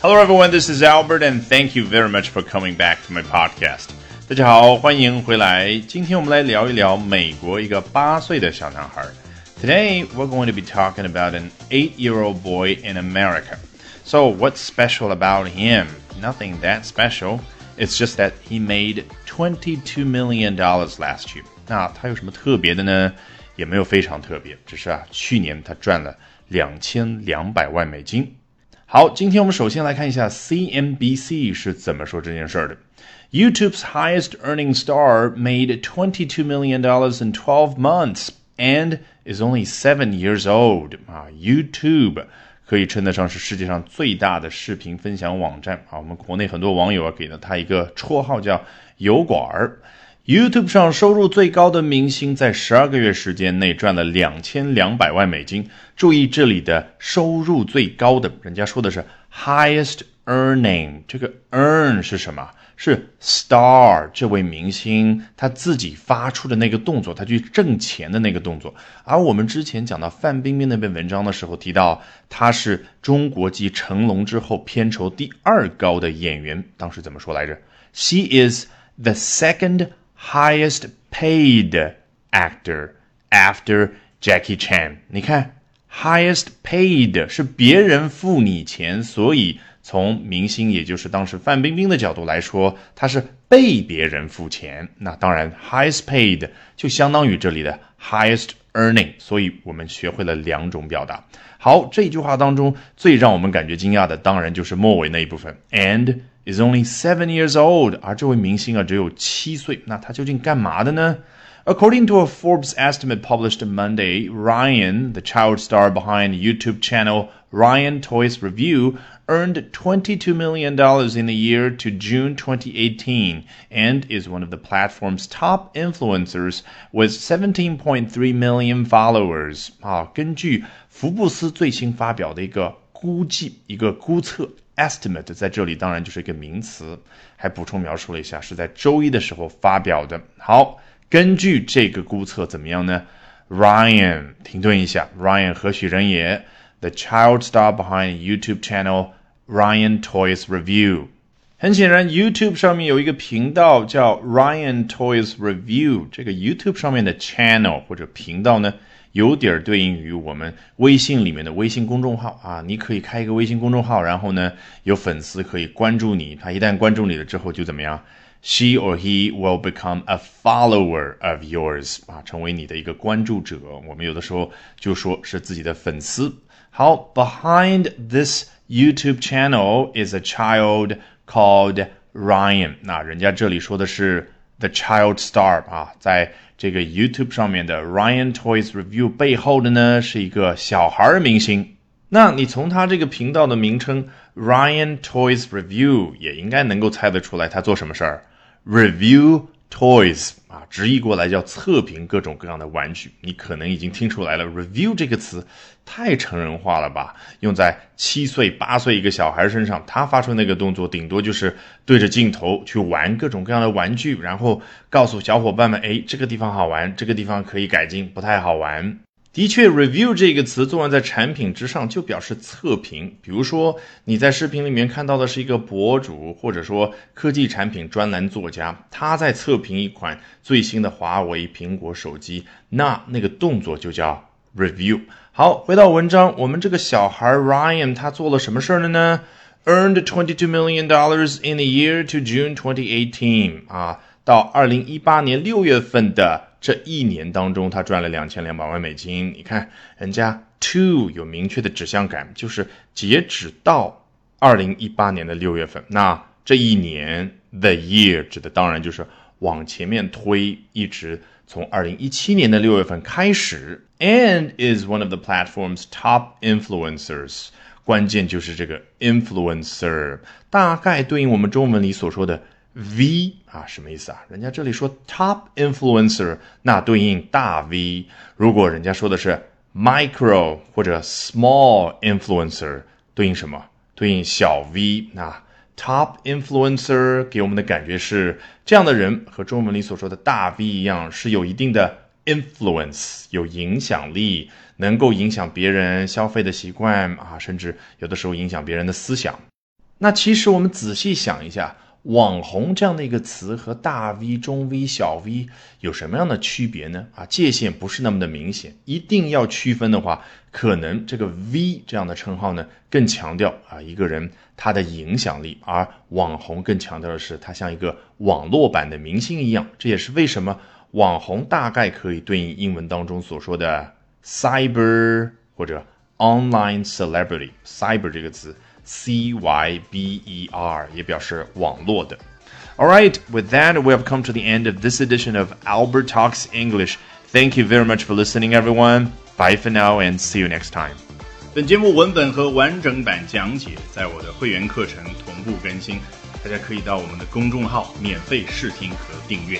Hello everyone, this is Albert and thank you very much for coming back to my podcast. 大家好，欢迎回来。今天我们来聊一聊美国一个八岁的小男孩。Today we're going to be talking about an eight-year-old boy in America. So what's special about him? Nothing that special. It's just that he made twenty-two million dollars last year. 那他有什么特别的呢？也没有非常特别，只是啊，去年他赚了两千两百万美金。 好，今天我们首先来看一下 CNBC 是怎么说这件事儿的。YouTube's highest earning star made $22 million in 12 months and is only seven years old. 啊，YouTube 可以称得上是世界上最大的视频分享网站啊。我们国内很多网友啊给了他一个绰号叫“油管儿”。 YouTube 上收入最高的明星在十二个月时间内赚了两千两百万美金。注意这里的收入最高的，人家说的是 highest earning。这个 earn 是什么？是 star 这位明星他自己发出的那个动作，他去挣钱的那个动作。而我们之前讲到范冰冰那篇文章的时候提到，他是中国继成龙之后片酬第二高的演员。当时怎么说来着？She is the second. Highest paid actor after Jackie Chan。你看，highest paid 是别人付你钱，所以从明星，也就是当时范冰冰的角度来说，他是被别人付钱。那当然，highest paid 就相当于这里的 highest earning。所以我们学会了两种表达。好，这句话当中最让我们感觉惊讶的，当然就是末尾那一部分，and。is only seven years old，而这位明星啊只有七岁，那他究竟干嘛的呢 ？According to a Forbes estimate published Monday, Ryan, the child star behind YouTube channel Ryan Toys Review, earned $22 million in the year to June 2018 and is one of the platform's top influencers with 17.3 million followers. 啊，根据福布斯最新发表的一个估计，一个估测。estimate 在这里当然就是一个名词，还补充描述了一下是在周一的时候发表的。好， 根据这个估测怎么样呢？Ryan 停顿一下，Ryan 何许人也？The child star behind YouTube channel Ryan Toys Review。很显然，YouTube 上面有一个频道叫 Ryan Toys Review。这个 YouTube 上面的 channel 或者频道呢？有点对应于我们微信里面的微信公众号啊，你可以开一个微信公众号，然后呢，有粉丝可以关注你，他一旦关注你了之后就怎么样？She or he will become a follower of yours 啊，成为你的一个关注者。我们有的时候就说是自己的粉丝。好，Behind this YouTube channel is a child called Ryan。那人家这里说的是 the child star 啊，在。这个 YouTube 上面的 Ryan Toys Review 背后的呢是一个小孩明星。那你从他这个频道的名称 Ryan Toys Review 也应该能够猜得出来他做什么事儿？Review toys 啊，直译过来叫测评各种各样的玩具。你可能已经听出来了，review 这个词太成人化了吧？用在七岁八岁一个小孩身上，他发出那个动作，顶多就是对着镜头去玩各种各样的玩具，然后告诉小伙伴们，哎，这个地方好玩，这个地方可以改进，不太好玩。的确，review 这个词作用在产品之上，就表示测评。比如说，你在视频里面看到的是一个博主，或者说科技产品专栏作家，他在测评一款最新的华为、苹果手机，那那个动作就叫 review。好，回到文章，我们这个小孩 Ryan 他做了什么事儿了呢？Earned twenty-two million dollars in a year to June twenty eighteen。啊，到二零一八年六月份的。这一年当中，他赚了两千两百万美金。你看，人家 to 有明确的指向感，就是截止到二零一八年的六月份。那这一年 the year 指的当然就是往前面推，一直从二零一七年的六月份开始。And is one of the platform's top influencers。关键就是这个 influencer，大概对应我们中文里所说的。V 啊，什么意思啊？人家这里说 top influencer，那对应大 V。如果人家说的是 micro 或者 small influencer，对应什么？对应小 V。啊 top influencer 给我们的感觉是，这样的人和中文里所说的大 V 一样，是有一定的 influence，有影响力，能够影响别人消费的习惯啊，甚至有的时候影响别人的思想。那其实我们仔细想一下，网红这样的一个词和大 V、中 V、小 V 有什么样的区别呢？啊，界限不是那么的明显。一定要区分的话，可能这个 V 这样的称号呢，更强调啊一个人他的影响力，而网红更强调的是他像一个网络版的明星一样。这也是为什么网红大概可以对应英文当中所说的 cyber 或者 online celebrity。cyber 这个词。C Y B E R 也表示网络的。All right, with that, we have come to the end of this edition of Albert Talks English. Thank you very much for listening, everyone. Bye for now, and see you next time. 本节目文本和完整版讲解在我的会员课程同步更新，大家可以到我们的公众号免费试听和订阅。